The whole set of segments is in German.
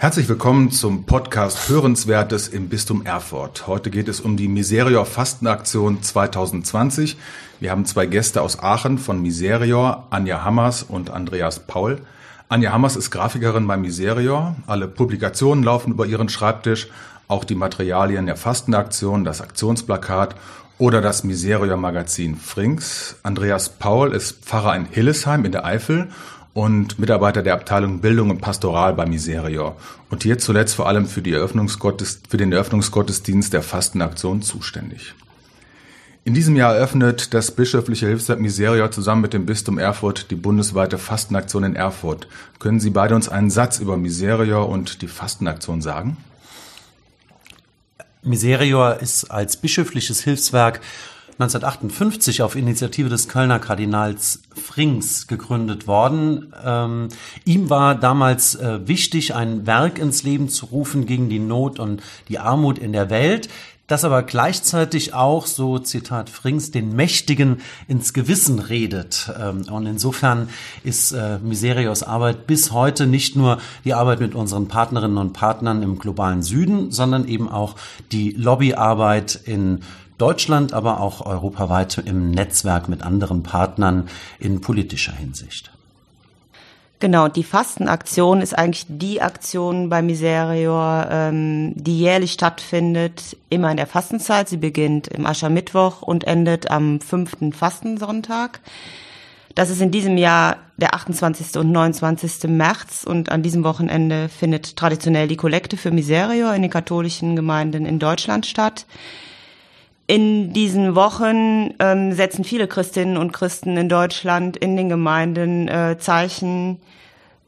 Herzlich willkommen zum Podcast Hörenswertes im Bistum Erfurt. Heute geht es um die Miserior Fastenaktion 2020. Wir haben zwei Gäste aus Aachen von Miserior, Anja Hammers und Andreas Paul. Anja Hammers ist Grafikerin bei Miserior. Alle Publikationen laufen über ihren Schreibtisch, auch die Materialien der Fastenaktion, das Aktionsplakat oder das Miserior Magazin Frings. Andreas Paul ist Pfarrer in Hillesheim in der Eifel und Mitarbeiter der Abteilung Bildung und Pastoral bei Miserior und hier zuletzt vor allem für, für den Eröffnungsgottesdienst der Fastenaktion zuständig. In diesem Jahr eröffnet das bischöfliche Hilfswerk Miserior zusammen mit dem Bistum Erfurt die bundesweite Fastenaktion in Erfurt. Können Sie beide uns einen Satz über Miserior und die Fastenaktion sagen? Miserior ist als bischöfliches Hilfswerk 1958 auf Initiative des Kölner Kardinals Frings gegründet worden. Ähm, ihm war damals äh, wichtig, ein Werk ins Leben zu rufen gegen die Not und die Armut in der Welt, das aber gleichzeitig auch, so Zitat Frings, den Mächtigen ins Gewissen redet. Ähm, und insofern ist äh, Miserios Arbeit bis heute nicht nur die Arbeit mit unseren Partnerinnen und Partnern im globalen Süden, sondern eben auch die Lobbyarbeit in Deutschland, aber auch europaweit im Netzwerk mit anderen Partnern in politischer Hinsicht. Genau, die Fastenaktion ist eigentlich die Aktion bei Miserior, ähm, die jährlich stattfindet, immer in der Fastenzeit. Sie beginnt im Aschermittwoch und endet am fünften Fastensonntag. Das ist in diesem Jahr der 28. und 29. März und an diesem Wochenende findet traditionell die Kollekte für Miserior in den katholischen Gemeinden in Deutschland statt. In diesen Wochen ähm, setzen viele Christinnen und Christen in Deutschland in den Gemeinden äh, Zeichen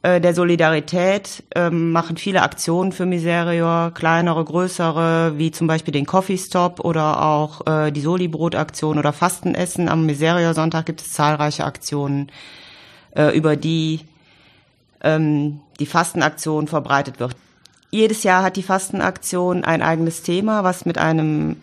äh, der Solidarität, äh, machen viele Aktionen für Miserior, kleinere, größere, wie zum Beispiel den Coffee Stop oder auch äh, die Soli-Brot-Aktion oder Fastenessen. Am Miserior-Sonntag gibt es zahlreiche Aktionen, äh, über die ähm, die Fastenaktion verbreitet wird. Jedes Jahr hat die Fastenaktion ein eigenes Thema, was mit einem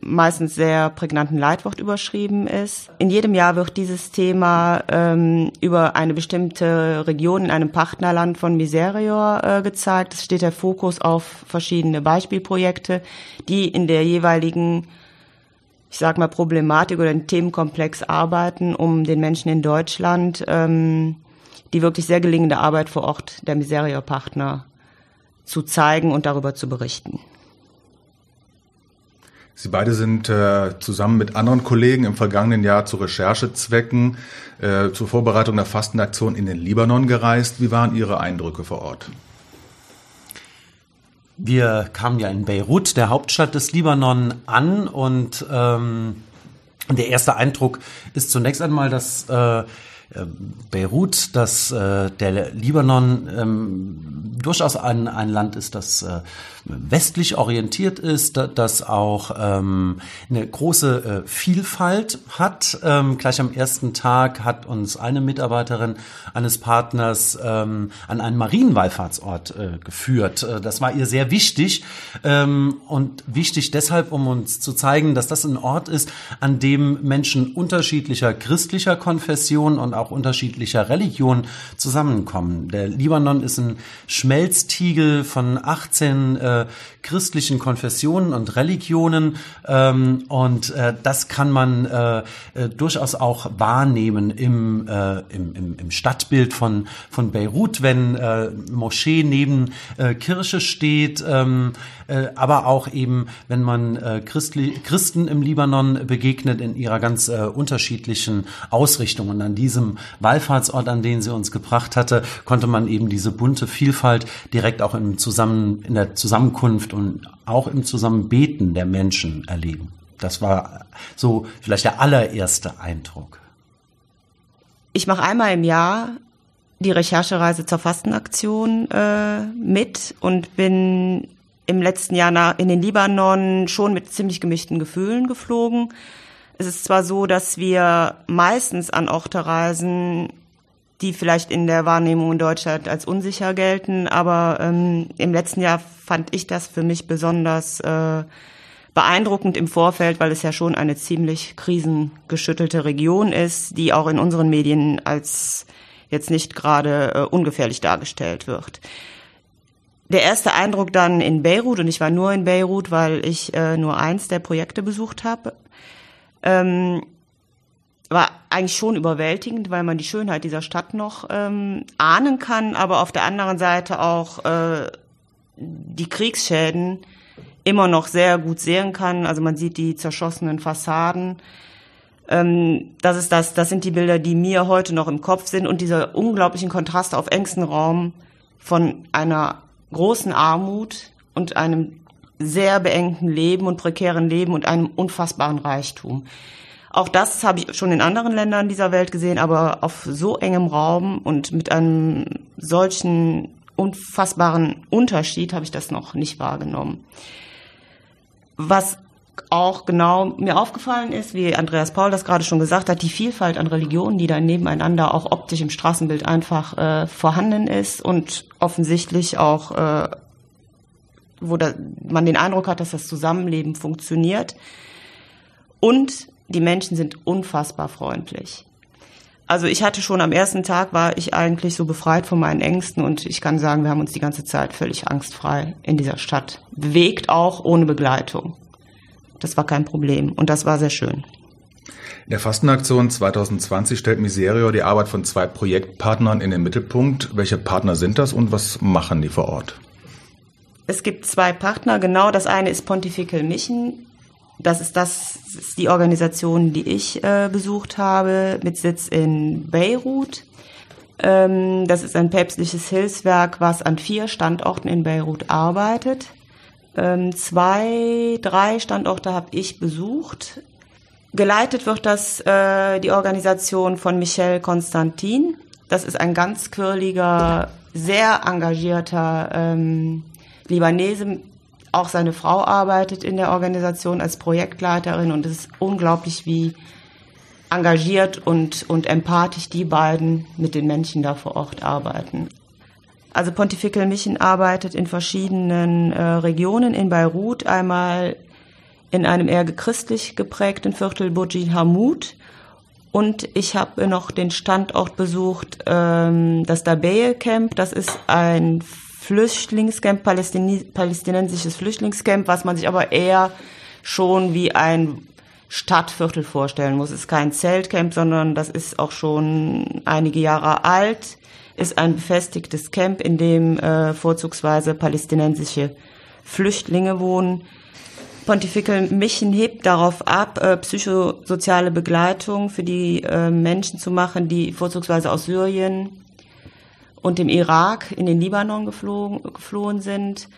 meistens sehr prägnanten Leitwort überschrieben ist. In jedem Jahr wird dieses Thema ähm, über eine bestimmte Region in einem Partnerland von Miserior äh, gezeigt. Es steht der Fokus auf verschiedene Beispielprojekte, die in der jeweiligen ich sag mal, Problematik oder den Themenkomplex arbeiten, um den Menschen in Deutschland ähm, die wirklich sehr gelingende Arbeit vor Ort der Miserior-Partner zu zeigen und darüber zu berichten. Sie beide sind äh, zusammen mit anderen Kollegen im vergangenen Jahr zu Recherchezwecken äh, zur Vorbereitung der Fastenaktion in den Libanon gereist. Wie waren Ihre Eindrücke vor Ort? Wir kamen ja in Beirut, der Hauptstadt des Libanon, an und ähm, der erste Eindruck ist zunächst einmal, dass äh, Beirut, dass äh, der Libanon ähm, durchaus ein, ein Land ist, das äh, westlich orientiert ist, das auch ähm, eine große äh, Vielfalt hat. Ähm, gleich am ersten Tag hat uns eine Mitarbeiterin eines Partners ähm, an einen Marienwallfahrtsort äh, geführt. Äh, das war ihr sehr wichtig ähm, und wichtig deshalb, um uns zu zeigen, dass das ein Ort ist, an dem Menschen unterschiedlicher christlicher Konfession und auch unterschiedlicher Religion zusammenkommen. Der Libanon ist ein Schmelztiegel von 18 äh, christlichen Konfessionen und Religionen ähm, und äh, das kann man äh, äh, durchaus auch wahrnehmen im, äh, im, im, im Stadtbild von, von Beirut, wenn äh, Moschee neben äh, Kirche steht, ähm, äh, aber auch eben, wenn man äh, Christli Christen im Libanon begegnet in ihrer ganz äh, unterschiedlichen Ausrichtung. Und an diesem Wallfahrtsort, an den sie uns gebracht hatte, konnte man eben diese bunte Vielfalt direkt auch im Zusammen, in der Zusammenkunft und auch im Zusammenbeten der Menschen erleben. Das war so vielleicht der allererste Eindruck. Ich mache einmal im Jahr die Recherchereise zur Fastenaktion äh, mit und bin im letzten Jahr nach, in den Libanon schon mit ziemlich gemischten Gefühlen geflogen. Es ist zwar so, dass wir meistens an Orte reisen, die vielleicht in der Wahrnehmung in Deutschland als unsicher gelten, aber ähm, im letzten Jahr fand ich das für mich besonders äh, beeindruckend im Vorfeld, weil es ja schon eine ziemlich krisengeschüttelte Region ist, die auch in unseren Medien als jetzt nicht gerade äh, ungefährlich dargestellt wird. Der erste Eindruck dann in Beirut, und ich war nur in Beirut, weil ich äh, nur eins der Projekte besucht habe, ähm, war eigentlich schon überwältigend, weil man die Schönheit dieser Stadt noch ähm, ahnen kann, aber auf der anderen Seite auch äh, die Kriegsschäden immer noch sehr gut sehen kann. Also man sieht die zerschossenen Fassaden. Ähm, das ist das, das sind die Bilder, die mir heute noch im Kopf sind und dieser unglaublichen Kontrast auf engstem Raum von einer großen Armut und einem sehr beengten Leben und prekären Leben und einem unfassbaren Reichtum. Auch das habe ich schon in anderen Ländern dieser Welt gesehen, aber auf so engem Raum und mit einem solchen unfassbaren Unterschied habe ich das noch nicht wahrgenommen. Was auch genau mir aufgefallen ist, wie Andreas Paul das gerade schon gesagt hat, die Vielfalt an Religionen, die da nebeneinander auch optisch im Straßenbild einfach äh, vorhanden ist und offensichtlich auch, äh, wo da, man den Eindruck hat, dass das Zusammenleben funktioniert. Und die Menschen sind unfassbar freundlich. Also ich hatte schon am ersten Tag war ich eigentlich so befreit von meinen Ängsten und ich kann sagen, wir haben uns die ganze Zeit völlig angstfrei in dieser Stadt bewegt, auch ohne Begleitung. Das war kein Problem und das war sehr schön. In der Fastenaktion 2020 stellt Miserio die Arbeit von zwei Projektpartnern in den Mittelpunkt. Welche Partner sind das und was machen die vor Ort? Es gibt zwei Partner, genau. Das eine ist Pontifical Mission. Das ist das ist die Organisation, die ich äh, besucht habe, mit Sitz in Beirut. Ähm, das ist ein päpstliches Hilfswerk, was an vier Standorten in Beirut arbeitet. Ähm, zwei, drei Standorte habe ich besucht. Geleitet wird das äh, die Organisation von Michel Constantin. Das ist ein ganz quirliger, sehr engagierter ähm, Libanese. Auch seine Frau arbeitet in der Organisation als Projektleiterin und es ist unglaublich, wie engagiert und, und empathisch die beiden mit den Menschen da vor Ort arbeiten. Also Pontifical Mission arbeitet in verschiedenen äh, Regionen in Beirut, einmal in einem eher christlich geprägten Viertel Burji Hamud und ich habe noch den Standort besucht, ähm, das Dabeye Camp. Das ist ein Flüchtlingscamp, Palästin palästinensisches Flüchtlingscamp, was man sich aber eher schon wie ein Stadtviertel vorstellen muss. Es ist kein Zeltcamp, sondern das ist auch schon einige Jahre alt ist ein befestigtes Camp, in dem äh, vorzugsweise palästinensische Flüchtlinge wohnen. Pontifical Mission hebt darauf ab, äh, psychosoziale Begleitung für die äh, Menschen zu machen, die vorzugsweise aus Syrien und dem Irak in den Libanon geflogen, geflohen sind,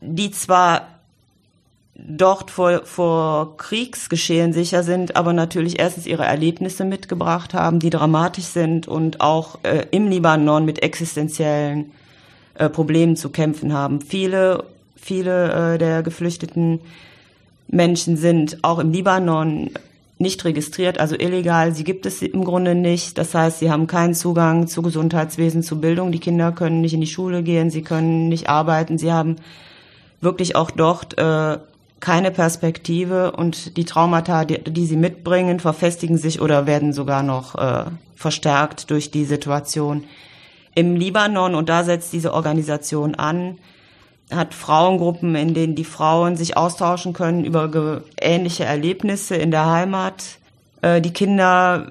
die zwar dort vor, vor Kriegsgeschehen sicher sind, aber natürlich erstens ihre Erlebnisse mitgebracht haben, die dramatisch sind und auch äh, im Libanon mit existenziellen äh, Problemen zu kämpfen haben. Viele, viele äh, der geflüchteten Menschen sind auch im Libanon nicht registriert, also illegal. Sie gibt es im Grunde nicht. Das heißt, sie haben keinen Zugang zu Gesundheitswesen, zu Bildung. Die Kinder können nicht in die Schule gehen, sie können nicht arbeiten. Sie haben wirklich auch dort äh, keine Perspektive und die Traumata, die, die sie mitbringen, verfestigen sich oder werden sogar noch äh, verstärkt durch die Situation im Libanon. Und da setzt diese Organisation an, hat Frauengruppen, in denen die Frauen sich austauschen können über ähnliche Erlebnisse in der Heimat. Äh, die Kinder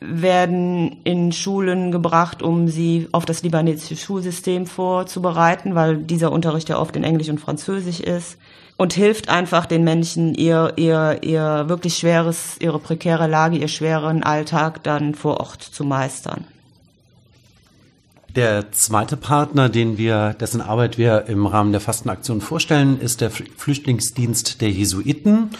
werden in Schulen gebracht, um sie auf das libanesische Schulsystem vorzubereiten, weil dieser Unterricht ja oft in Englisch und Französisch ist und hilft einfach den Menschen, ihr, ihr, ihr wirklich schweres, ihre prekäre Lage, ihr schweren Alltag dann vor Ort zu meistern. Der zweite Partner, den wir, dessen Arbeit wir im Rahmen der Fastenaktion vorstellen, ist der Flüchtlingsdienst der Jesuiten.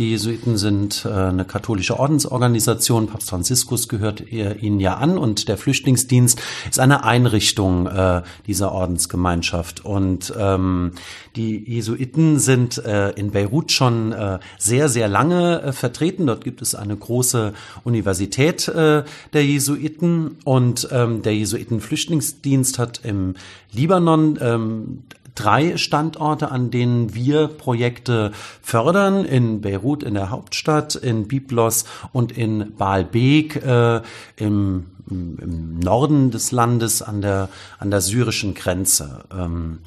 Die Jesuiten sind äh, eine katholische Ordensorganisation. Papst Franziskus gehört ihnen ja an und der Flüchtlingsdienst ist eine Einrichtung äh, dieser Ordensgemeinschaft. Und ähm, die Jesuiten sind äh, in Beirut schon sehr, sehr lange vertreten. Dort gibt es eine große Universität der Jesuiten und ähm, der Jesuiten Flüchtlingsdienst hat im Libanon ähm, drei Standorte, an denen wir Projekte fördern. In Beirut, in der Hauptstadt, in Byblos und in Baalbek äh, im, im Norden des Landes an der, an der syrischen Grenze. Ähm,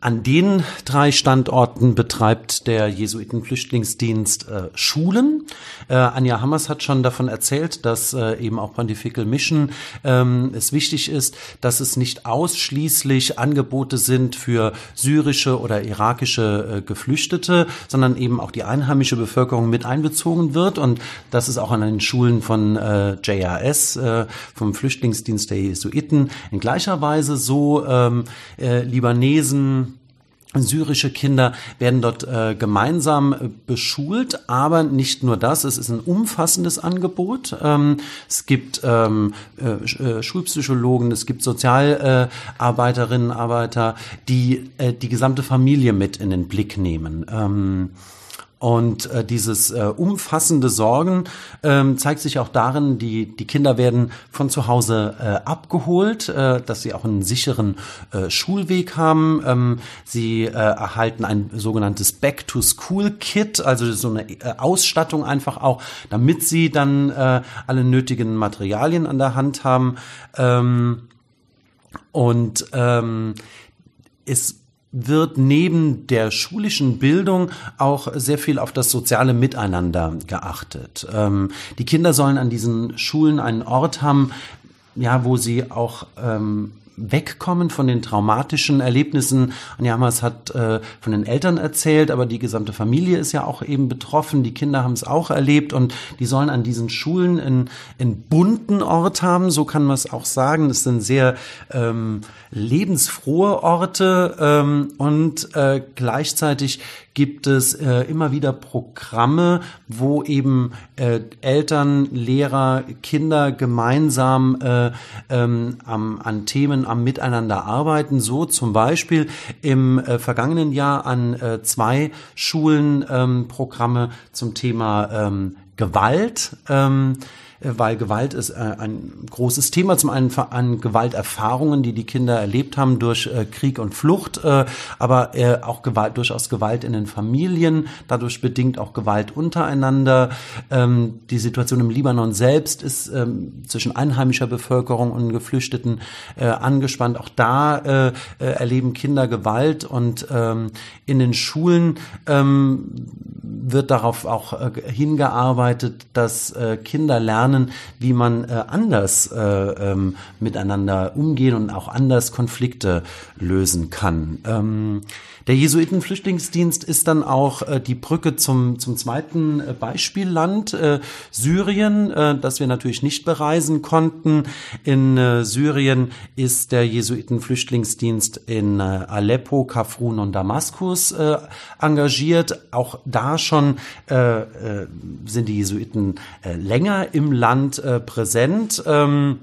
an den drei Standorten betreibt der Jesuitenflüchtlingsdienst äh, Schulen. Äh, Anja Hammers hat schon davon erzählt, dass äh, eben auch Pontifical Mission ähm, es wichtig ist, dass es nicht ausschließlich Angebote sind für syrische oder irakische äh, Geflüchtete, sondern eben auch die einheimische Bevölkerung mit einbezogen wird. Und das ist auch an den Schulen von äh, JRS, äh, vom Flüchtlingsdienst der Jesuiten, in gleicher Weise so ähm, äh, Libanesen, Syrische Kinder werden dort äh, gemeinsam äh, beschult, aber nicht nur das, es ist ein umfassendes Angebot. Ähm, es gibt ähm, äh, äh Schulpsychologen, es gibt Sozialarbeiterinnen, Arbeiter, die äh, die gesamte Familie mit in den Blick nehmen. Ähm, und äh, dieses äh, umfassende Sorgen ähm, zeigt sich auch darin, die, die Kinder werden von zu Hause äh, abgeholt, äh, dass sie auch einen sicheren äh, Schulweg haben. Ähm, sie äh, erhalten ein sogenanntes Back-to-School-Kit, also so eine äh, Ausstattung einfach auch, damit sie dann äh, alle nötigen Materialien an der Hand haben. Ähm, und ähm, es wird neben der schulischen Bildung auch sehr viel auf das soziale Miteinander geachtet. Ähm, die Kinder sollen an diesen Schulen einen Ort haben, ja, wo sie auch ähm, wegkommen von den traumatischen Erlebnissen. Anja Hammers hat äh, von den Eltern erzählt, aber die gesamte Familie ist ja auch eben betroffen. Die Kinder haben es auch erlebt und die sollen an diesen Schulen in, in bunten Ort haben, so kann man es auch sagen. Das sind sehr ähm, lebensfrohe Orte ähm, und äh, gleichzeitig gibt es äh, immer wieder Programme, wo eben äh, Eltern, Lehrer, Kinder gemeinsam äh, ähm, am, an Themen am Miteinander arbeiten. So zum Beispiel im äh, vergangenen Jahr an äh, zwei Schulen ähm, Programme zum Thema ähm, Gewalt. Ähm, äh, weil Gewalt ist äh, ein großes Thema. Zum einen an Gewalterfahrungen, die die Kinder erlebt haben durch äh, Krieg und Flucht, aber auch Gewalt, durchaus Gewalt in den Familien, dadurch bedingt auch Gewalt untereinander. Ähm, die Situation im Libanon selbst ist ähm, zwischen einheimischer Bevölkerung und Geflüchteten angespannt. Auch da erleben Kinder Gewalt und ähm, in den Schulen wird darauf auch hingearbeitet, dass Kinder lernen, lernen, wie man äh, anders äh, ähm, miteinander umgehen und auch anders Konflikte lösen kann. Ähm, der Jesuitenflüchtlingsdienst ist dann auch äh, die Brücke zum, zum zweiten äh, Beispielland, äh, Syrien, äh, das wir natürlich nicht bereisen konnten. In äh, Syrien ist der Jesuitenflüchtlingsdienst in äh, Aleppo, Kafrun und Damaskus äh, engagiert. Auch da schon äh, äh, sind die Jesuiten äh, länger im Land äh, präsent. Ähm,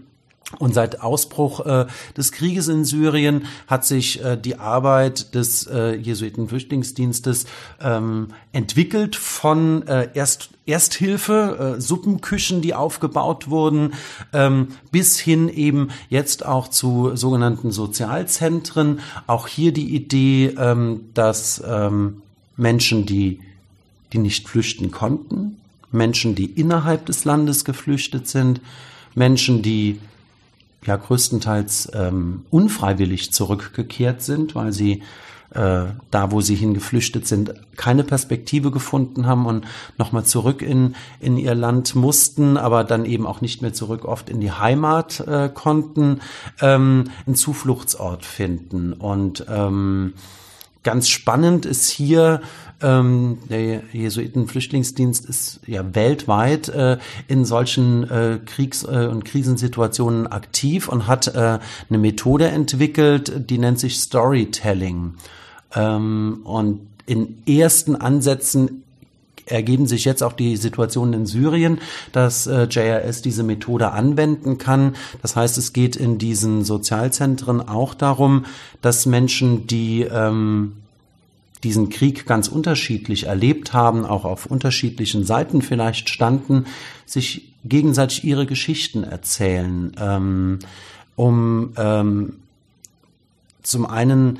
und seit Ausbruch äh, des Krieges in Syrien hat sich äh, die Arbeit des äh, Jesuitenflüchtlingsdienstes ähm, entwickelt von äh, Erst Ersthilfe, äh, Suppenküchen, die aufgebaut wurden, ähm, bis hin eben jetzt auch zu sogenannten Sozialzentren. Auch hier die Idee, ähm, dass ähm, Menschen, die, die nicht flüchten konnten, Menschen, die innerhalb des Landes geflüchtet sind, Menschen, die ja größtenteils ähm, unfreiwillig zurückgekehrt sind, weil sie äh, da, wo sie hingeflüchtet sind, keine Perspektive gefunden haben und nochmal zurück in, in ihr Land mussten, aber dann eben auch nicht mehr zurück oft in die Heimat äh, konnten, ähm, einen Zufluchtsort finden. Und ähm, ganz spannend ist hier, ähm, der Jesuitenflüchtlingsdienst ist ja weltweit äh, in solchen äh, Kriegs- äh, und Krisensituationen aktiv und hat äh, eine Methode entwickelt, die nennt sich Storytelling. Ähm, und in ersten Ansätzen ergeben sich jetzt auch die Situationen in Syrien, dass äh, JRS diese Methode anwenden kann. Das heißt, es geht in diesen Sozialzentren auch darum, dass Menschen, die ähm, diesen Krieg ganz unterschiedlich erlebt haben, auch auf unterschiedlichen Seiten vielleicht standen, sich gegenseitig ihre Geschichten erzählen, ähm, um ähm, zum einen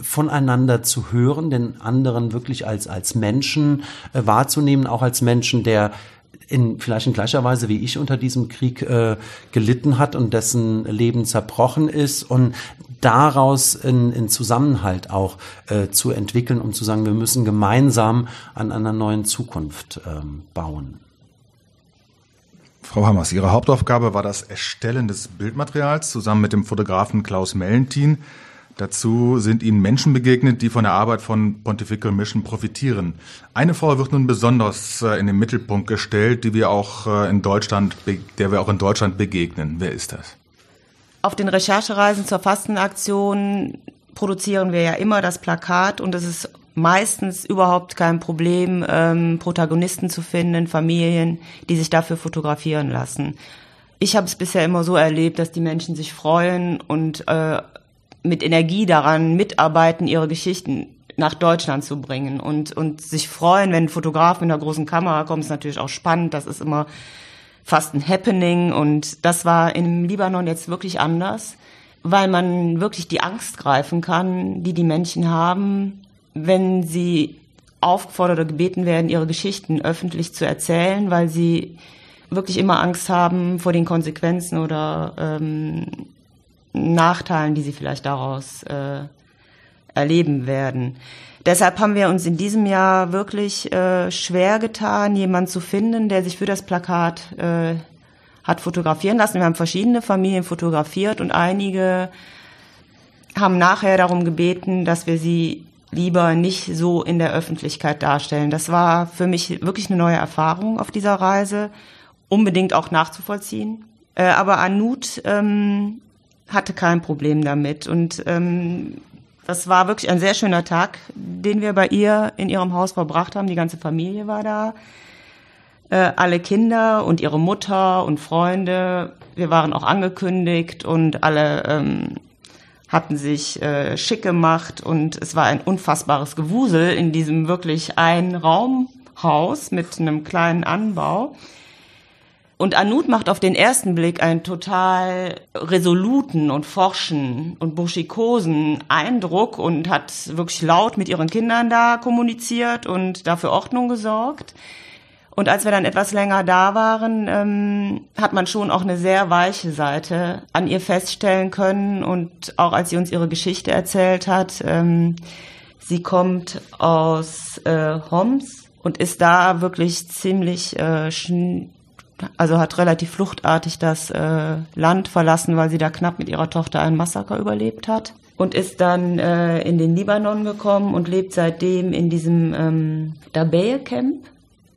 voneinander zu hören, den anderen wirklich als, als Menschen äh, wahrzunehmen, auch als Menschen, der in vielleicht in gleicher Weise wie ich unter diesem Krieg äh, gelitten hat und dessen Leben zerbrochen ist. Und daraus in, in Zusammenhalt auch äh, zu entwickeln, um zu sagen, wir müssen gemeinsam an einer neuen Zukunft ähm, bauen. Frau Hammers, Ihre Hauptaufgabe war das Erstellen des Bildmaterials zusammen mit dem Fotografen Klaus Mellentin. Dazu sind ihnen Menschen begegnet, die von der Arbeit von Pontifical Mission profitieren. Eine Frau wird nun besonders äh, in den Mittelpunkt gestellt, die wir auch äh, in Deutschland, der wir auch in Deutschland begegnen. Wer ist das? Auf den Recherchereisen zur Fastenaktion produzieren wir ja immer das Plakat und es ist meistens überhaupt kein Problem, ähm, Protagonisten zu finden, Familien, die sich dafür fotografieren lassen. Ich habe es bisher immer so erlebt, dass die Menschen sich freuen und äh, mit Energie daran mitarbeiten, ihre Geschichten nach Deutschland zu bringen und, und sich freuen, wenn ein Fotograf mit einer großen Kamera kommt, ist natürlich auch spannend. Das ist immer fast ein Happening und das war im Libanon jetzt wirklich anders, weil man wirklich die Angst greifen kann, die die Menschen haben, wenn sie aufgefordert oder gebeten werden, ihre Geschichten öffentlich zu erzählen, weil sie wirklich immer Angst haben vor den Konsequenzen oder ähm, Nachteilen, die sie vielleicht daraus äh, erleben werden. Deshalb haben wir uns in diesem Jahr wirklich äh, schwer getan, jemanden zu finden, der sich für das Plakat äh, hat fotografieren lassen. Wir haben verschiedene Familien fotografiert und einige haben nachher darum gebeten, dass wir sie lieber nicht so in der Öffentlichkeit darstellen. Das war für mich wirklich eine neue Erfahrung auf dieser Reise, unbedingt auch nachzuvollziehen. Äh, aber Anut ähm, hatte kein Problem damit. Und ähm, das war wirklich ein sehr schöner Tag, den wir bei ihr in ihrem Haus verbracht haben. Die ganze Familie war da. Äh, alle Kinder und ihre Mutter und Freunde. Wir waren auch angekündigt und alle ähm, hatten sich äh, schick gemacht und es war ein unfassbares Gewusel in diesem wirklich ein Raumhaus mit einem kleinen Anbau. Und Anut macht auf den ersten Blick einen total resoluten und forschen und burschikosen Eindruck und hat wirklich laut mit ihren Kindern da kommuniziert und dafür Ordnung gesorgt. Und als wir dann etwas länger da waren, ähm, hat man schon auch eine sehr weiche Seite an ihr feststellen können. Und auch als sie uns ihre Geschichte erzählt hat, ähm, sie kommt aus äh, Homs und ist da wirklich ziemlich äh, also hat relativ fluchtartig das äh, Land verlassen, weil sie da knapp mit ihrer Tochter ein Massaker überlebt hat und ist dann äh, in den Libanon gekommen und lebt seitdem in diesem ähm, Dabeye Camp.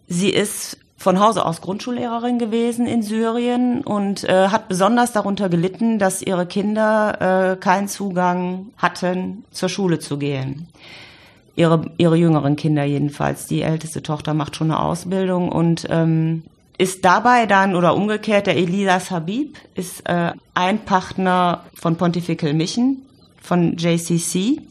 Sie ist von Hause aus Grundschullehrerin gewesen in Syrien und äh, hat besonders darunter gelitten, dass ihre Kinder äh, keinen Zugang hatten, zur Schule zu gehen. Ihre, ihre jüngeren Kinder jedenfalls. Die älteste Tochter macht schon eine Ausbildung und ähm, ist dabei dann oder umgekehrt der Elias Habib ist äh, ein Partner von Pontifical Mission von JCC.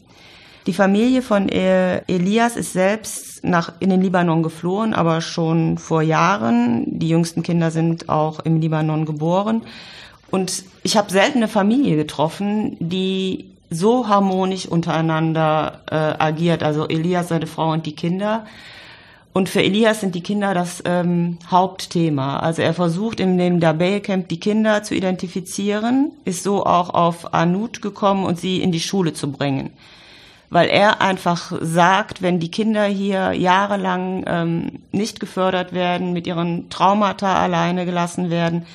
Die Familie von äh, Elias ist selbst nach in den Libanon geflohen, aber schon vor Jahren. Die jüngsten Kinder sind auch im Libanon geboren. Und ich habe selten eine Familie getroffen, die so harmonisch untereinander äh, agiert. Also Elias, seine Frau und die Kinder. Und für Elias sind die Kinder das ähm, Hauptthema. Also er versucht in dem Dabei Camp die Kinder zu identifizieren, ist so auch auf Anut gekommen und sie in die Schule zu bringen. Weil er einfach sagt, wenn die Kinder hier jahrelang ähm, nicht gefördert werden, mit ihren Traumata alleine gelassen werden,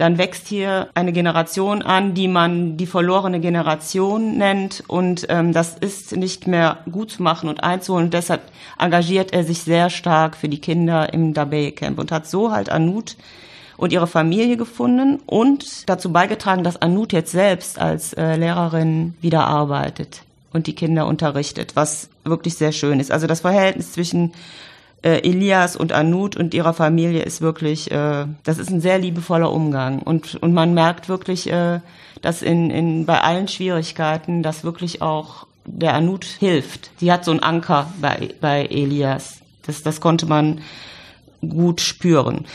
dann wächst hier eine Generation an, die man die verlorene Generation nennt. Und ähm, das ist nicht mehr gut zu machen und einzuholen. Und deshalb engagiert er sich sehr stark für die Kinder im Dabei Camp und hat so halt Anut und ihre Familie gefunden und dazu beigetragen, dass Anut jetzt selbst als äh, Lehrerin wieder arbeitet und die Kinder unterrichtet, was wirklich sehr schön ist. Also das Verhältnis zwischen äh, Elias und Anut und ihrer Familie ist wirklich, äh, das ist ein sehr liebevoller Umgang. Und, und man merkt wirklich, äh, dass in, in, bei allen Schwierigkeiten, dass wirklich auch der Anut hilft. Die hat so einen Anker bei, bei Elias. Das, das konnte man gut spüren.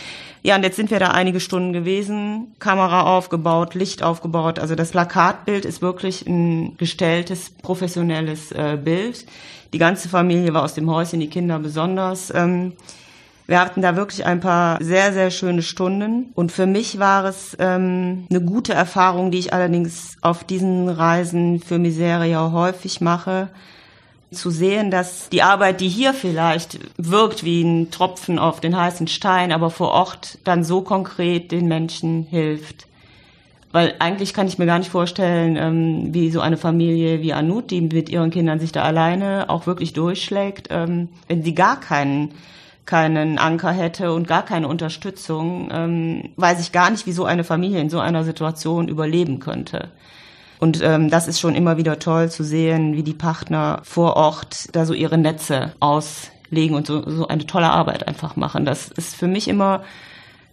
Ja, und jetzt sind wir da einige Stunden gewesen, Kamera aufgebaut, Licht aufgebaut. Also das Plakatbild ist wirklich ein gestelltes, professionelles äh, Bild. Die ganze Familie war aus dem Häuschen, die Kinder besonders. Ähm, wir hatten da wirklich ein paar sehr, sehr schöne Stunden. Und für mich war es ähm, eine gute Erfahrung, die ich allerdings auf diesen Reisen für Miseria häufig mache zu sehen, dass die Arbeit, die hier vielleicht wirkt wie ein Tropfen auf den heißen Stein, aber vor Ort dann so konkret den Menschen hilft. Weil eigentlich kann ich mir gar nicht vorstellen, ähm, wie so eine Familie wie Anut, die mit ihren Kindern sich da alleine auch wirklich durchschlägt, ähm, wenn sie gar keinen keinen Anker hätte und gar keine Unterstützung, ähm, weiß ich gar nicht, wie so eine Familie in so einer Situation überleben könnte. Und ähm, das ist schon immer wieder toll zu sehen, wie die Partner vor Ort da so ihre Netze auslegen und so, so eine tolle Arbeit einfach machen. Das ist für mich immer,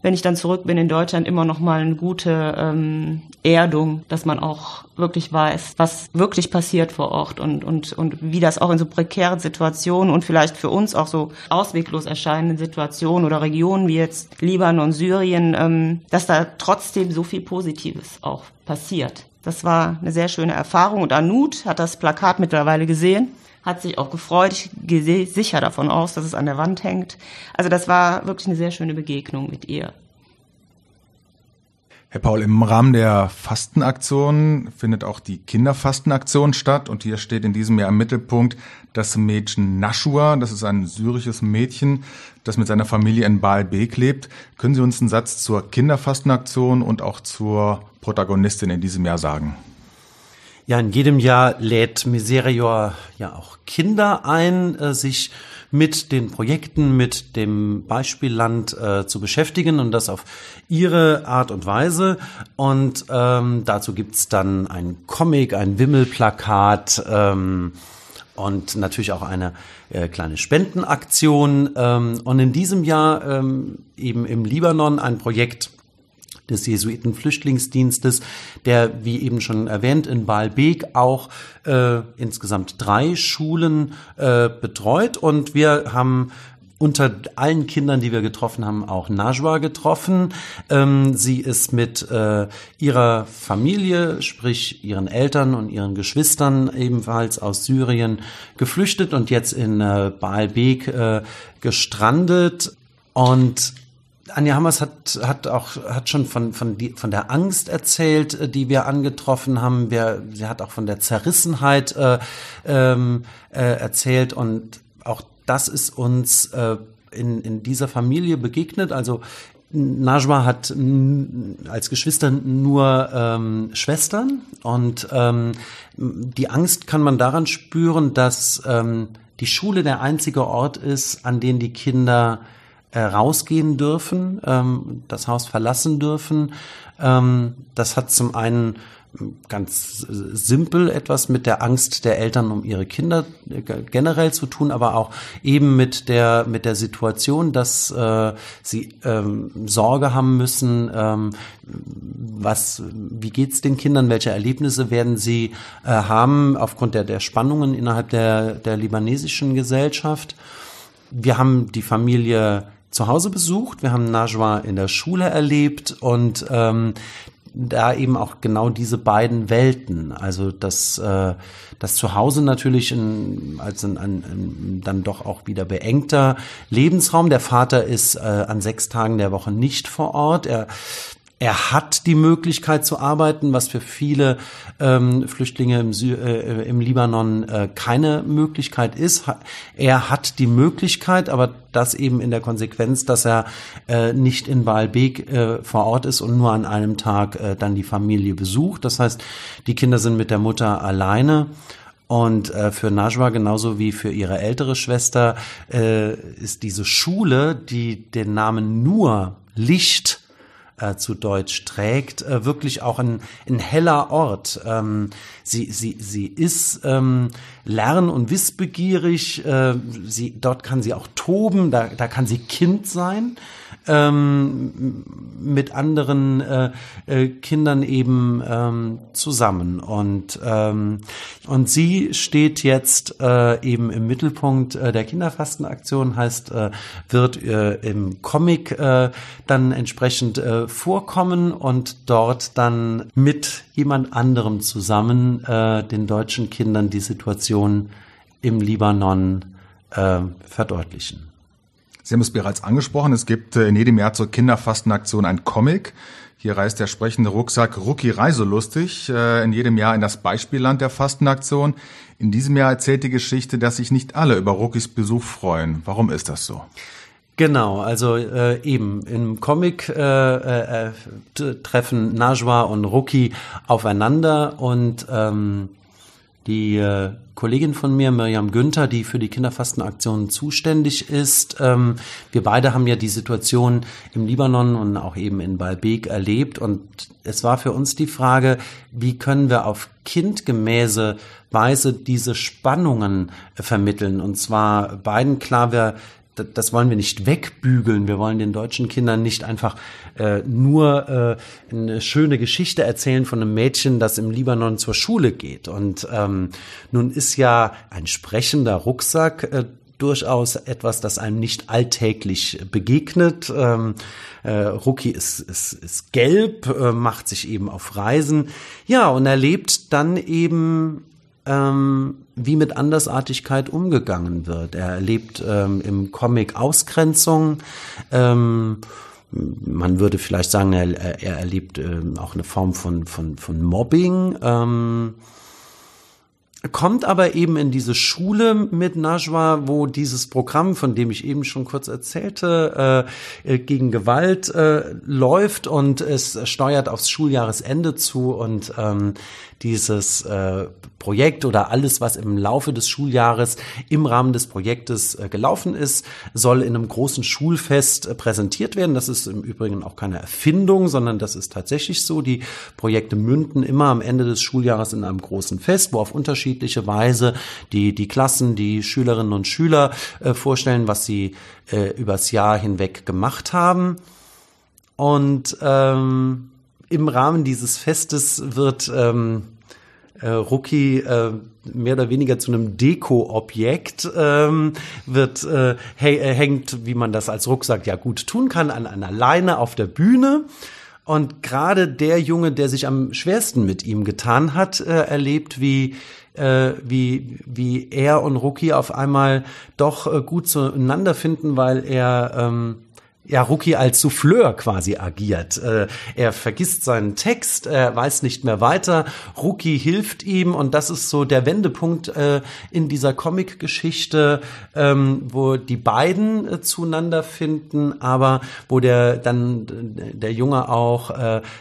wenn ich dann zurück bin in Deutschland, immer noch mal eine gute ähm, Erdung, dass man auch wirklich weiß, was wirklich passiert vor Ort und, und, und wie das auch in so prekären Situationen und vielleicht für uns auch so ausweglos erscheinenden Situationen oder Regionen wie jetzt Libanon, Syrien, ähm, dass da trotzdem so viel Positives auch passiert. Das war eine sehr schöne Erfahrung und Anut hat das Plakat mittlerweile gesehen, hat sich auch gefreut. Ich gehe sicher davon aus, dass es an der Wand hängt. Also das war wirklich eine sehr schöne Begegnung mit ihr. Herr Paul, im Rahmen der Fastenaktion findet auch die Kinderfastenaktion statt und hier steht in diesem Jahr im Mittelpunkt das Mädchen Nashua. Das ist ein syrisches Mädchen, das mit seiner Familie in Baalbek lebt. Können Sie uns einen Satz zur Kinderfastenaktion und auch zur Protagonistin in diesem Jahr sagen? Ja, in jedem Jahr lädt Miserior ja auch Kinder ein, äh, sich mit den Projekten, mit dem Beispielland äh, zu beschäftigen und das auf ihre Art und Weise. Und ähm, dazu gibt's dann ein Comic, ein Wimmelplakat ähm, und natürlich auch eine äh, kleine Spendenaktion. Ähm, und in diesem Jahr ähm, eben im Libanon ein Projekt, des Jesuitenflüchtlingsdienstes, der, wie eben schon erwähnt, in Baalbek auch äh, insgesamt drei Schulen äh, betreut. Und wir haben unter allen Kindern, die wir getroffen haben, auch Najwa getroffen. Ähm, sie ist mit äh, ihrer Familie, sprich ihren Eltern und ihren Geschwistern ebenfalls aus Syrien geflüchtet und jetzt in äh, Baalbek äh, gestrandet. Und Anja Hammers hat, hat auch, hat schon von, von, die, von der Angst erzählt, äh, die wir angetroffen haben. Wir, sie hat auch von der Zerrissenheit äh, ähm, äh, erzählt und auch das ist uns äh, in, in dieser Familie begegnet. Also Najma hat als Geschwister nur ähm, Schwestern und ähm, die Angst kann man daran spüren, dass ähm, die Schule der einzige Ort ist, an den die Kinder rausgehen dürfen, ähm, das Haus verlassen dürfen. Ähm, das hat zum einen ganz simpel etwas mit der Angst der Eltern um ihre Kinder äh, generell zu tun, aber auch eben mit der mit der Situation, dass äh, sie ähm, Sorge haben müssen, ähm, was wie geht's den Kindern, welche Erlebnisse werden sie äh, haben aufgrund der der Spannungen innerhalb der der libanesischen Gesellschaft. Wir haben die Familie zu Hause besucht, wir haben Najwa in der Schule erlebt und ähm, da eben auch genau diese beiden Welten, also das, äh, das Zuhause natürlich ein, als ein, ein, ein dann doch auch wieder beengter Lebensraum. Der Vater ist äh, an sechs Tagen der Woche nicht vor Ort. Er er hat die Möglichkeit zu arbeiten, was für viele ähm, Flüchtlinge im, Sy äh, im Libanon äh, keine Möglichkeit ist. Er hat die Möglichkeit, aber das eben in der Konsequenz, dass er äh, nicht in Baalbek äh, vor Ort ist und nur an einem Tag äh, dann die Familie besucht. Das heißt, die Kinder sind mit der Mutter alleine. Und äh, für Najwa genauso wie für ihre ältere Schwester äh, ist diese Schule, die den Namen nur Licht äh, zu Deutsch trägt, äh, wirklich auch ein, ein heller Ort. Ähm, sie, sie, sie ist ähm, lern- und wissbegierig, äh, sie, dort kann sie auch toben, da, da kann sie Kind sein. Ähm, mit anderen äh, äh, Kindern eben ähm, zusammen. Und ähm, Und sie steht jetzt äh, eben im Mittelpunkt äh, der Kinderfastenaktion, heißt, äh, wird äh, im Comic äh, dann entsprechend äh, vorkommen und dort dann mit jemand anderem zusammen äh, den deutschen Kindern die Situation im Libanon äh, verdeutlichen. Sie haben es bereits angesprochen, es gibt äh, in jedem Jahr zur Kinderfastenaktion ein Comic. Hier reist der sprechende Rucksack Rucki Reiselustig äh, in jedem Jahr in das Beispielland der Fastenaktion. In diesem Jahr erzählt die Geschichte, dass sich nicht alle über Ruckis Besuch freuen. Warum ist das so? Genau, also äh, eben im Comic äh, äh, treffen Najwa und Ruki aufeinander und ähm, die äh, Kollegin von mir, Miriam Günther, die für die Kinderfastenaktion zuständig ist. Ähm, wir beide haben ja die Situation im Libanon und auch eben in Baalbek erlebt und es war für uns die Frage, wie können wir auf kindgemäße Weise diese Spannungen äh, vermitteln und zwar beiden klar, wir das wollen wir nicht wegbügeln. Wir wollen den deutschen Kindern nicht einfach äh, nur äh, eine schöne Geschichte erzählen von einem Mädchen, das im Libanon zur Schule geht. Und ähm, nun ist ja ein sprechender Rucksack äh, durchaus etwas, das einem nicht alltäglich begegnet. Ähm, äh, Ruki ist, ist, ist gelb, äh, macht sich eben auf Reisen. Ja, und erlebt dann eben ähm, wie mit Andersartigkeit umgegangen wird. Er erlebt ähm, im Comic Ausgrenzung. Ähm, man würde vielleicht sagen, er, er erlebt ähm, auch eine Form von, von, von Mobbing. Ähm, kommt aber eben in diese Schule mit Najwa, wo dieses Programm, von dem ich eben schon kurz erzählte, äh, gegen Gewalt äh, läuft und es steuert aufs Schuljahresende zu und ähm, dieses äh, Projekt oder alles, was im Laufe des Schuljahres im Rahmen des Projektes äh, gelaufen ist, soll in einem großen Schulfest äh, präsentiert werden. Das ist im Übrigen auch keine Erfindung, sondern das ist tatsächlich so. Die Projekte münden immer am Ende des Schuljahres in einem großen Fest, wo auf unterschiedliche Weise die, die Klassen, die Schülerinnen und Schüler äh, vorstellen, was sie äh, übers Jahr hinweg gemacht haben. Und ähm, im Rahmen dieses Festes wird ähm, äh, Rookie äh, mehr oder weniger zu einem Deko-Objekt, ähm, wird äh, äh, hängt, wie man das als Rucksack ja gut tun kann, an einer Leine auf der Bühne. Und gerade der Junge, der sich am schwersten mit ihm getan hat, äh, erlebt, wie äh, wie wie er und Rookie auf einmal doch äh, gut zueinander finden, weil er ähm, ja, Rookie als Souffleur quasi agiert. Äh, er vergisst seinen Text, er weiß nicht mehr weiter. Rookie hilft ihm und das ist so der Wendepunkt äh, in dieser Comic-Geschichte, ähm, wo die beiden äh, zueinander finden, aber wo der dann der Junge auch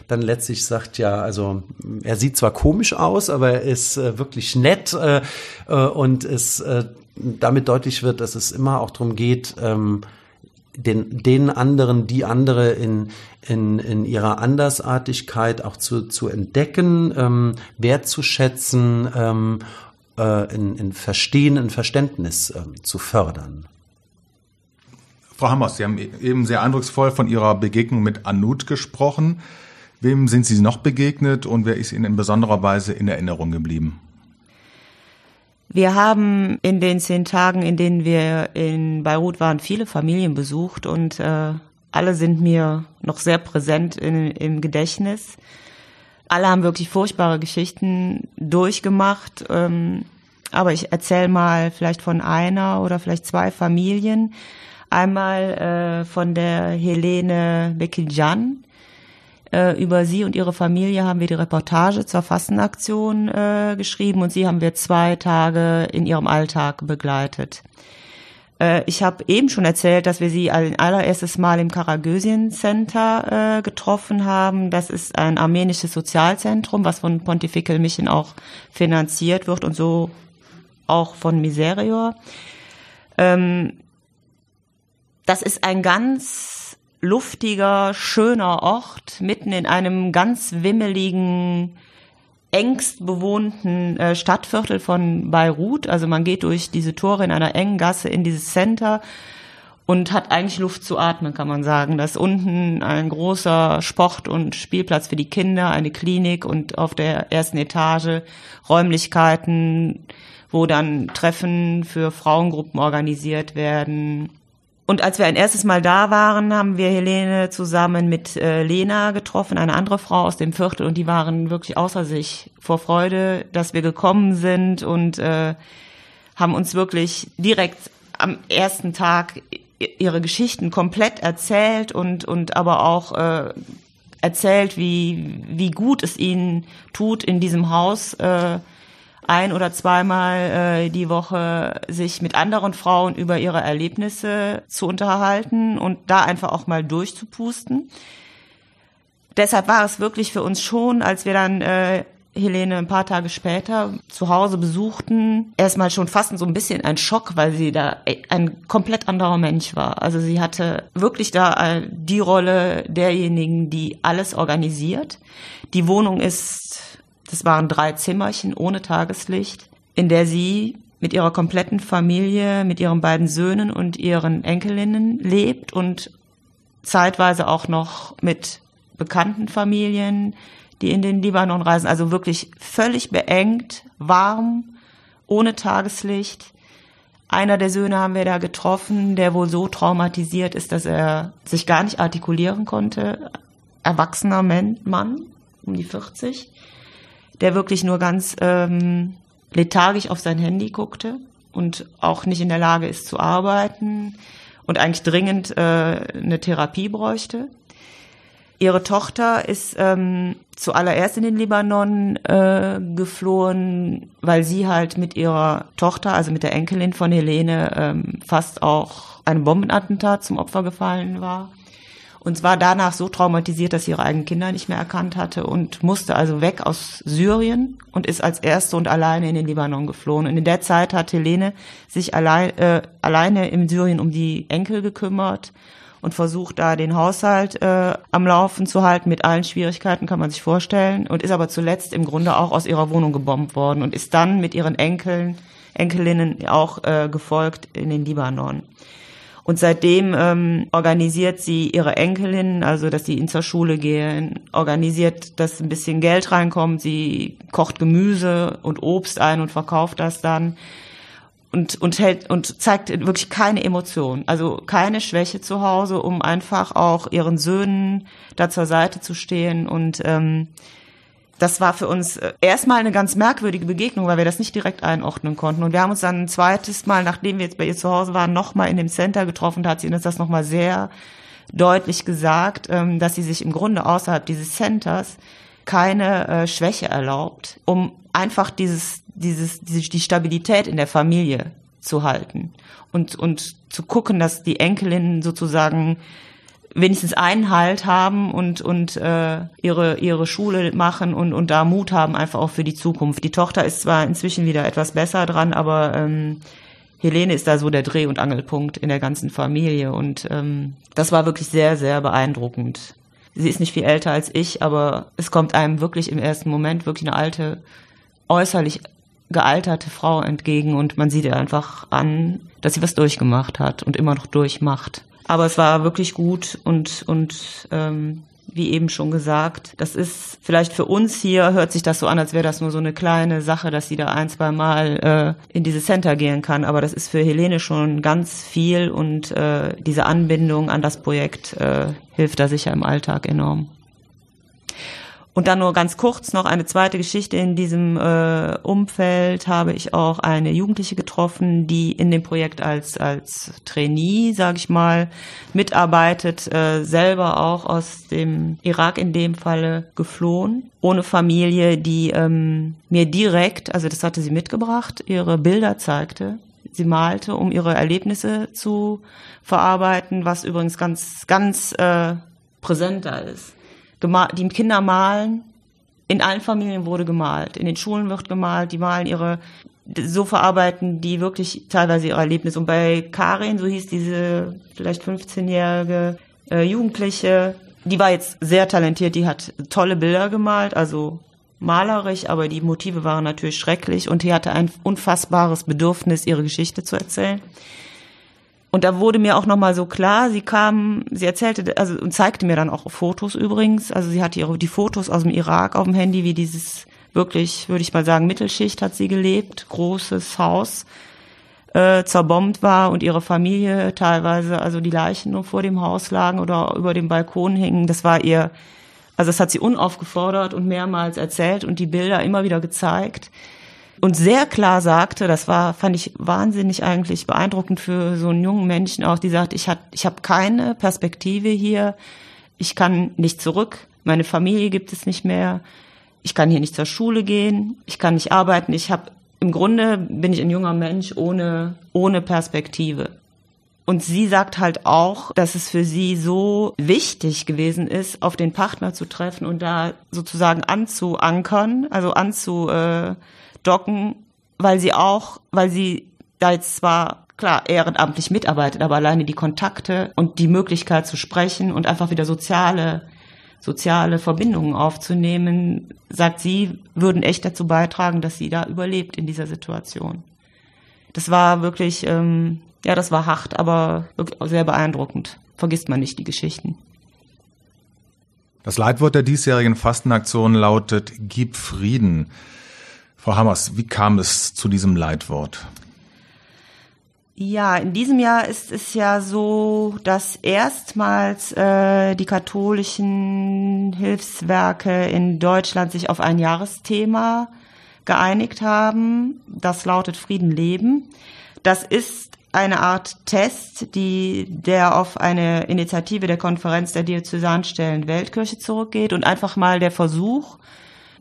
dann letztlich sagt, ja, also er sieht zwar komisch aus, aber er ist wirklich nett und es damit deutlich wird, dass es immer auch darum geht, ähm, den, den anderen, die andere in, in, in ihrer Andersartigkeit auch zu, zu entdecken, ähm, wertzuschätzen, ähm, äh, in, in Verstehen, in Verständnis ähm, zu fördern. Frau Hammers, Sie haben e-, eben sehr eindrucksvoll von Ihrer Begegnung mit Anut gesprochen. Wem sind Sie noch begegnet und wer ist Ihnen in besonderer Weise in Erinnerung geblieben? Wir haben in den zehn Tagen, in denen wir in Beirut waren, viele Familien besucht und äh, alle sind mir noch sehr präsent in, im Gedächtnis. Alle haben wirklich furchtbare Geschichten durchgemacht. Ähm, aber ich erzähle mal vielleicht von einer oder vielleicht zwei Familien. Einmal äh, von der Helene Bekiljan, äh, über sie und ihre Familie haben wir die Reportage zur Fastenaktion äh, geschrieben und sie haben wir zwei Tage in ihrem Alltag begleitet. Äh, ich habe eben schon erzählt, dass wir sie ein allererstes Mal im Karagösien Center äh, getroffen haben. Das ist ein armenisches Sozialzentrum, was von Pontifical Mission auch finanziert wird und so auch von Miserior. Ähm, das ist ein ganz luftiger, schöner Ort, mitten in einem ganz wimmeligen, engst bewohnten äh, Stadtviertel von Beirut. Also man geht durch diese Tore in einer engen Gasse in dieses Center und hat eigentlich Luft zu atmen, kann man sagen. Da ist unten ein großer Sport- und Spielplatz für die Kinder, eine Klinik und auf der ersten Etage Räumlichkeiten, wo dann Treffen für Frauengruppen organisiert werden. Und als wir ein erstes Mal da waren, haben wir Helene zusammen mit äh, Lena getroffen, eine andere Frau aus dem Viertel, und die waren wirklich außer sich vor Freude, dass wir gekommen sind und äh, haben uns wirklich direkt am ersten Tag ihre Geschichten komplett erzählt und, und aber auch äh, erzählt, wie, wie gut es ihnen tut, in diesem Haus äh, ein oder zweimal äh, die Woche sich mit anderen Frauen über ihre Erlebnisse zu unterhalten und da einfach auch mal durchzupusten. Deshalb war es wirklich für uns schon, als wir dann äh, Helene ein paar Tage später zu Hause besuchten, erstmal schon fast so ein bisschen ein Schock, weil sie da ein komplett anderer Mensch war. Also sie hatte wirklich da äh, die Rolle derjenigen, die alles organisiert. Die Wohnung ist, das waren drei Zimmerchen ohne Tageslicht, in der sie mit ihrer kompletten Familie, mit ihren beiden Söhnen und ihren Enkelinnen lebt und zeitweise auch noch mit bekannten Familien, die in den Libanon reisen. Also wirklich völlig beengt, warm, ohne Tageslicht. Einer der Söhne haben wir da getroffen, der wohl so traumatisiert ist, dass er sich gar nicht artikulieren konnte. Erwachsener Mann, um die 40, der wirklich nur ganz ähm, lethargisch auf sein Handy guckte und auch nicht in der Lage ist zu arbeiten und eigentlich dringend äh, eine Therapie bräuchte. Ihre Tochter ist ähm, zuallererst in den Libanon äh, geflohen, weil sie halt mit ihrer Tochter, also mit der Enkelin von Helene, ähm, fast auch einem Bombenattentat zum Opfer gefallen war. Und war danach so traumatisiert, dass sie ihre eigenen Kinder nicht mehr erkannt hatte und musste also weg aus Syrien und ist als erste und alleine in den Libanon geflohen. Und in der Zeit hat Helene sich allein, äh, alleine in Syrien um die Enkel gekümmert und versucht da den Haushalt äh, am Laufen zu halten mit allen Schwierigkeiten, kann man sich vorstellen, und ist aber zuletzt im Grunde auch aus ihrer Wohnung gebombt worden und ist dann mit ihren Enkeln, Enkelinnen auch äh, gefolgt in den Libanon. Und seitdem ähm, organisiert sie ihre Enkelinnen, also dass sie in zur Schule gehen, organisiert, dass ein bisschen Geld reinkommt. Sie kocht Gemüse und Obst ein und verkauft das dann und, und hält und zeigt wirklich keine Emotion, also keine Schwäche zu Hause, um einfach auch ihren Söhnen da zur Seite zu stehen. Und ähm, das war für uns äh, erstmal eine ganz merkwürdige Begegnung, weil wir das nicht direkt einordnen konnten. Und wir haben uns dann ein zweites Mal, nachdem wir jetzt bei ihr zu Hause waren, nochmal in dem Center getroffen. Da hat sie uns das nochmal sehr deutlich gesagt, ähm, dass sie sich im Grunde außerhalb dieses Centers keine äh, Schwäche erlaubt, um einfach dieses, dieses, diese, die Stabilität in der Familie zu halten und, und zu gucken, dass die Enkelinnen sozusagen wenigstens einen Halt haben und, und äh, ihre, ihre Schule machen und, und da Mut haben, einfach auch für die Zukunft. Die Tochter ist zwar inzwischen wieder etwas besser dran, aber ähm, Helene ist da so der Dreh- und Angelpunkt in der ganzen Familie. Und ähm, das war wirklich sehr, sehr beeindruckend. Sie ist nicht viel älter als ich, aber es kommt einem wirklich im ersten Moment wirklich eine alte, äußerlich gealterte Frau entgegen und man sieht ihr einfach an, dass sie was durchgemacht hat und immer noch durchmacht. Aber es war wirklich gut und, und ähm, wie eben schon gesagt, das ist vielleicht für uns hier, hört sich das so an, als wäre das nur so eine kleine Sache, dass sie da ein, zwei Mal äh, in dieses Center gehen kann. Aber das ist für Helene schon ganz viel und äh, diese Anbindung an das Projekt äh, hilft da sicher im Alltag enorm. Und dann nur ganz kurz noch eine zweite Geschichte. In diesem äh, Umfeld habe ich auch eine Jugendliche getroffen, die in dem Projekt als, als Trainee, sage ich mal, mitarbeitet, äh, selber auch aus dem Irak in dem Falle geflohen, ohne Familie, die ähm, mir direkt, also das hatte sie mitgebracht, ihre Bilder zeigte. Sie malte, um ihre Erlebnisse zu verarbeiten, was übrigens ganz, ganz äh, präsent da ist die Kinder malen. In allen Familien wurde gemalt. In den Schulen wird gemalt. Die malen ihre, so verarbeiten die wirklich teilweise ihre Erlebnisse. Und bei Karin, so hieß diese vielleicht 15-jährige äh, Jugendliche, die war jetzt sehr talentiert. Die hat tolle Bilder gemalt, also malerisch, aber die Motive waren natürlich schrecklich und die hatte ein unfassbares Bedürfnis, ihre Geschichte zu erzählen. Und da wurde mir auch nochmal so klar, sie kam, sie erzählte, also und zeigte mir dann auch Fotos übrigens. Also sie hatte ihre die Fotos aus dem Irak auf dem Handy, wie dieses wirklich, würde ich mal sagen, Mittelschicht hat sie gelebt, großes Haus äh, zerbombt war und ihre Familie teilweise, also die Leichen nur vor dem Haus lagen oder über dem Balkon hingen. Das war ihr, also das hat sie unaufgefordert und mehrmals erzählt und die Bilder immer wieder gezeigt und sehr klar sagte, das war, fand ich wahnsinnig eigentlich beeindruckend für so einen jungen Menschen auch, die sagt, ich, hat, ich habe keine Perspektive hier, ich kann nicht zurück, meine Familie gibt es nicht mehr, ich kann hier nicht zur Schule gehen, ich kann nicht arbeiten, ich habe im Grunde bin ich ein junger Mensch ohne, ohne Perspektive. Und sie sagt halt auch, dass es für sie so wichtig gewesen ist, auf den Partner zu treffen und da sozusagen anzuankern, also anzu, äh, docken, weil sie auch, weil sie da jetzt zwar klar ehrenamtlich mitarbeitet, aber alleine die Kontakte und die Möglichkeit zu sprechen und einfach wieder soziale soziale Verbindungen aufzunehmen, sagt sie, würden echt dazu beitragen, dass sie da überlebt in dieser Situation. Das war wirklich, ähm, ja, das war hart, aber sehr beeindruckend. Vergisst man nicht die Geschichten. Das Leitwort der diesjährigen Fastenaktion lautet Gib Frieden. Frau Hammers, wie kam es zu diesem Leitwort? Ja, in diesem Jahr ist es ja so, dass erstmals äh, die katholischen Hilfswerke in Deutschland sich auf ein Jahresthema geeinigt haben. Das lautet Frieden leben. Das ist eine Art Test, die, der auf eine Initiative der Konferenz der Diözesanstellen Weltkirche zurückgeht und einfach mal der Versuch,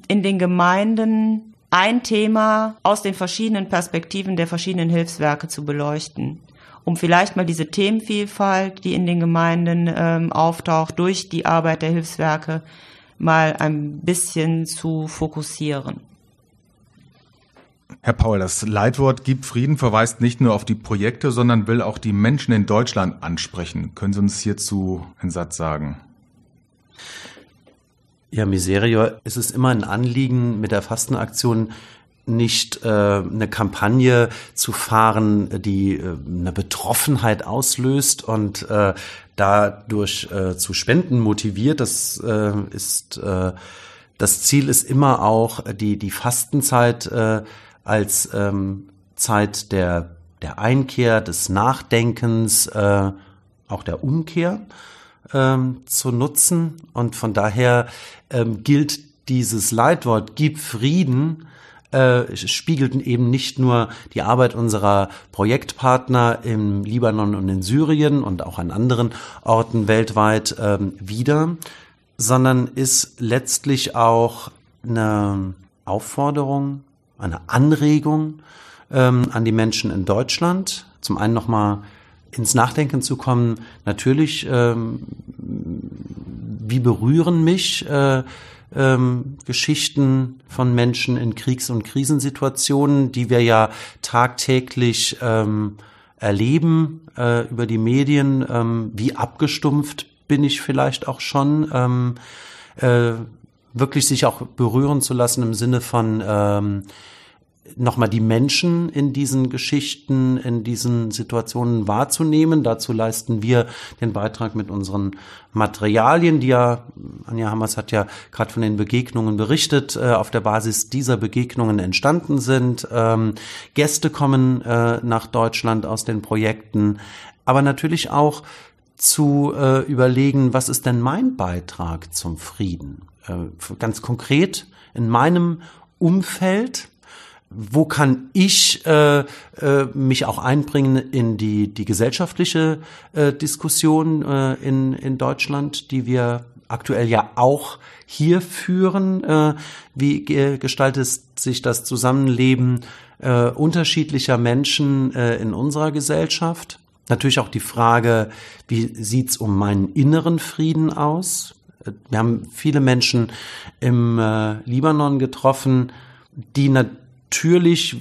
in den Gemeinden ein Thema aus den verschiedenen Perspektiven der verschiedenen Hilfswerke zu beleuchten, um vielleicht mal diese Themenvielfalt, die in den Gemeinden ähm, auftaucht, durch die Arbeit der Hilfswerke mal ein bisschen zu fokussieren. Herr Paul, das Leitwort Gib Frieden verweist nicht nur auf die Projekte, sondern will auch die Menschen in Deutschland ansprechen. Können Sie uns hierzu einen Satz sagen? Ja, Miserio, es ist immer ein Anliegen mit der Fastenaktion nicht äh, eine Kampagne zu fahren, die äh, eine Betroffenheit auslöst und äh, dadurch äh, zu Spenden motiviert. Das äh, ist äh, das Ziel ist immer auch die die Fastenzeit äh, als ähm, Zeit der der Einkehr, des Nachdenkens, äh, auch der Umkehr ähm, zu nutzen. Und von daher ähm, gilt dieses Leitwort, gib Frieden, äh, spiegelten eben nicht nur die Arbeit unserer Projektpartner im Libanon und in Syrien und auch an anderen Orten weltweit ähm, wider, sondern ist letztlich auch eine Aufforderung, eine Anregung ähm, an die Menschen in Deutschland. Zum einen nochmal ins Nachdenken zu kommen, natürlich, ähm, wie berühren mich äh, ähm, Geschichten von Menschen in Kriegs- und Krisensituationen, die wir ja tagtäglich ähm, erleben äh, über die Medien. Ähm, wie abgestumpft bin ich vielleicht auch schon? Ähm, äh, wirklich sich auch berühren zu lassen im Sinne von ähm, nochmal die Menschen in diesen Geschichten, in diesen Situationen wahrzunehmen. Dazu leisten wir den Beitrag mit unseren Materialien, die ja, Anja Hammers hat ja gerade von den Begegnungen berichtet, äh, auf der Basis dieser Begegnungen entstanden sind. Ähm, Gäste kommen äh, nach Deutschland aus den Projekten, aber natürlich auch zu äh, überlegen, was ist denn mein Beitrag zum Frieden? Äh, ganz konkret in meinem Umfeld, wo kann ich äh, äh, mich auch einbringen in die, die gesellschaftliche äh, Diskussion äh, in, in Deutschland, die wir aktuell ja auch hier führen? Äh, wie gestaltet sich das Zusammenleben äh, unterschiedlicher Menschen äh, in unserer Gesellschaft? Natürlich auch die Frage, wie sieht's um meinen inneren Frieden aus? Wir haben viele Menschen im äh, Libanon getroffen, die natürlich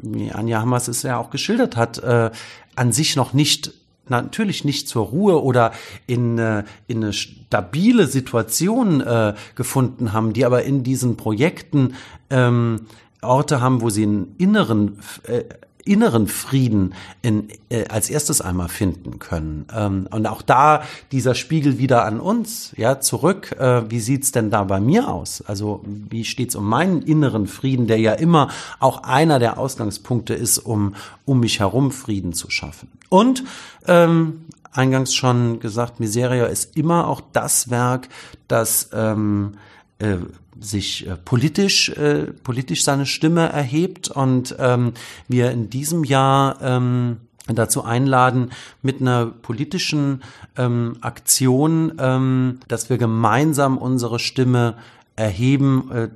wie Anja Hammers es ja auch geschildert hat, äh, an sich noch nicht natürlich nicht zur Ruhe oder in, äh, in eine stabile Situation äh, gefunden haben, die aber in diesen Projekten ähm, Orte haben, wo sie einen inneren äh, inneren Frieden in, äh, als erstes einmal finden können. Ähm, und auch da dieser Spiegel wieder an uns, ja, zurück. Äh, wie sieht's denn da bei mir aus? Also wie steht's um meinen inneren Frieden, der ja immer auch einer der Ausgangspunkte ist, um um mich herum Frieden zu schaffen. Und ähm, eingangs schon gesagt, Miseria ist immer auch das Werk, das ähm, äh, sich äh, politisch äh, politisch seine Stimme erhebt und ähm, wir in diesem Jahr ähm, dazu einladen mit einer politischen ähm, Aktion, ähm, dass wir gemeinsam unsere Stimme erheben, äh,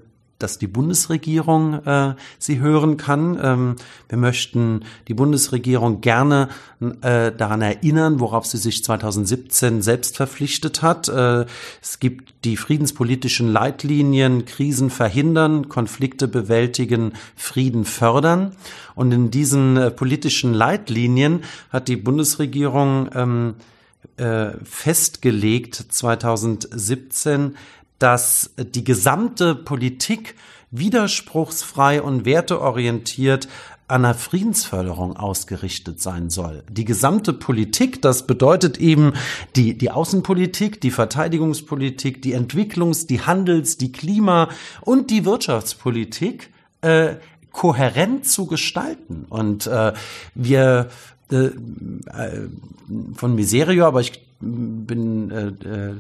dass die Bundesregierung äh, sie hören kann. Ähm, wir möchten die Bundesregierung gerne äh, daran erinnern, worauf sie sich 2017 selbst verpflichtet hat. Äh, es gibt die friedenspolitischen Leitlinien, Krisen verhindern, Konflikte bewältigen, Frieden fördern. Und in diesen äh, politischen Leitlinien hat die Bundesregierung ähm, äh, festgelegt 2017, dass die gesamte Politik widerspruchsfrei und werteorientiert an der Friedensförderung ausgerichtet sein soll. Die gesamte Politik, das bedeutet eben die, die Außenpolitik, die Verteidigungspolitik, die Entwicklungs-, die Handels-, die Klima- und die Wirtschaftspolitik äh, kohärent zu gestalten. Und äh, wir äh, äh von Miserio, aber ich bin äh, äh,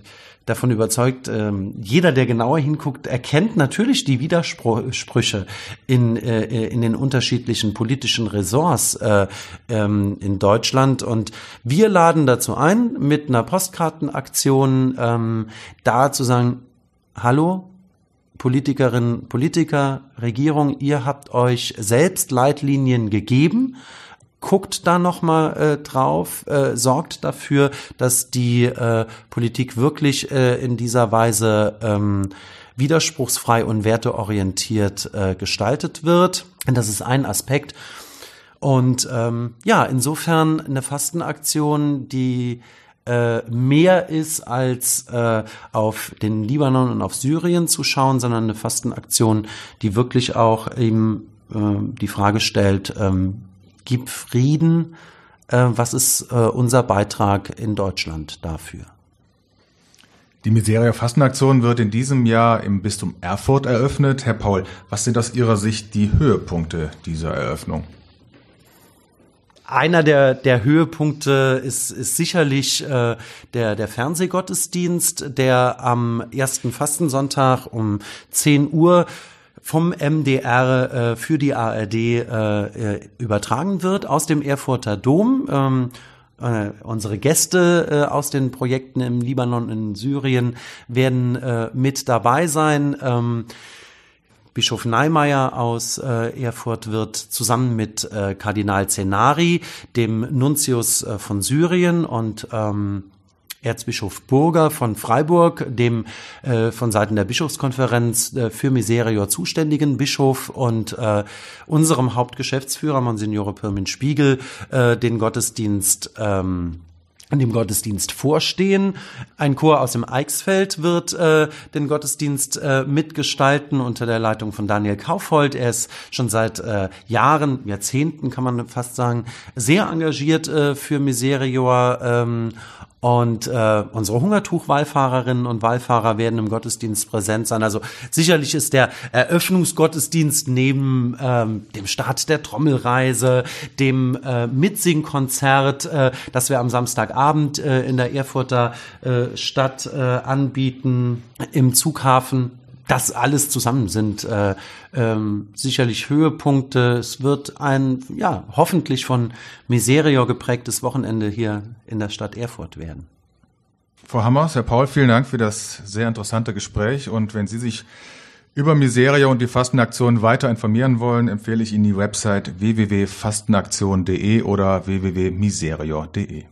davon überzeugt, äh, jeder, der genauer hinguckt, erkennt natürlich die Widersprüche in, äh, in den unterschiedlichen politischen Ressorts äh, ähm, in Deutschland. Und wir laden dazu ein, mit einer Postkartenaktion ähm, da zu sagen, hallo, Politikerinnen, Politiker, Regierung, ihr habt euch selbst Leitlinien gegeben guckt da noch mal äh, drauf, äh, sorgt dafür, dass die äh, Politik wirklich äh, in dieser Weise ähm, widerspruchsfrei und werteorientiert äh, gestaltet wird. Das ist ein Aspekt. Und ähm, ja, insofern eine Fastenaktion, die äh, mehr ist als äh, auf den Libanon und auf Syrien zu schauen, sondern eine Fastenaktion, die wirklich auch eben äh, die Frage stellt, ähm, gib Frieden. Äh, was ist äh, unser Beitrag in Deutschland dafür? Die Miseria Fastenaktion wird in diesem Jahr im Bistum Erfurt eröffnet. Herr Paul, was sind aus Ihrer Sicht die Höhepunkte dieser Eröffnung? Einer der, der Höhepunkte ist, ist sicherlich äh, der, der Fernsehgottesdienst, der am ersten Fastensonntag um 10 Uhr vom MDR äh, für die ARD äh, äh, übertragen wird aus dem Erfurter Dom. Ähm, äh, unsere Gäste äh, aus den Projekten im Libanon, in Syrien werden äh, mit dabei sein. Ähm, Bischof Neimeyer aus äh, Erfurt wird zusammen mit äh, Kardinal Zenari, dem Nuntius äh, von Syrien und ähm, Erzbischof Burger von Freiburg, dem äh, von Seiten der Bischofskonferenz äh, für Miserior zuständigen Bischof und äh, unserem Hauptgeschäftsführer, Monsignore Pirmin Spiegel, äh, den Gottesdienst ähm, an dem Gottesdienst vorstehen. Ein Chor aus dem Eichsfeld wird äh, den Gottesdienst äh, mitgestalten unter der Leitung von Daniel Kaufhold. Er ist schon seit äh, Jahren, Jahrzehnten kann man fast sagen, sehr engagiert äh, für Miserior ähm, und äh, unsere Hungertuch-Wallfahrerinnen und Wallfahrer werden im Gottesdienst präsent sein. Also sicherlich ist der Eröffnungsgottesdienst neben ähm, dem Start der Trommelreise, dem äh, Mitsingkonzert, äh, das wir am Samstagabend äh, in der Erfurter äh, Stadt äh, anbieten, im Zughafen das alles zusammen sind äh, ähm, sicherlich Höhepunkte. Es wird ein, ja, hoffentlich von Miserio geprägtes Wochenende hier in der Stadt Erfurt werden. Frau Hammers, Herr Paul, vielen Dank für das sehr interessante Gespräch. Und wenn Sie sich über Miseria und die Fastenaktion weiter informieren wollen, empfehle ich Ihnen die Website www.fastenaktion.de oder www.miserior.de.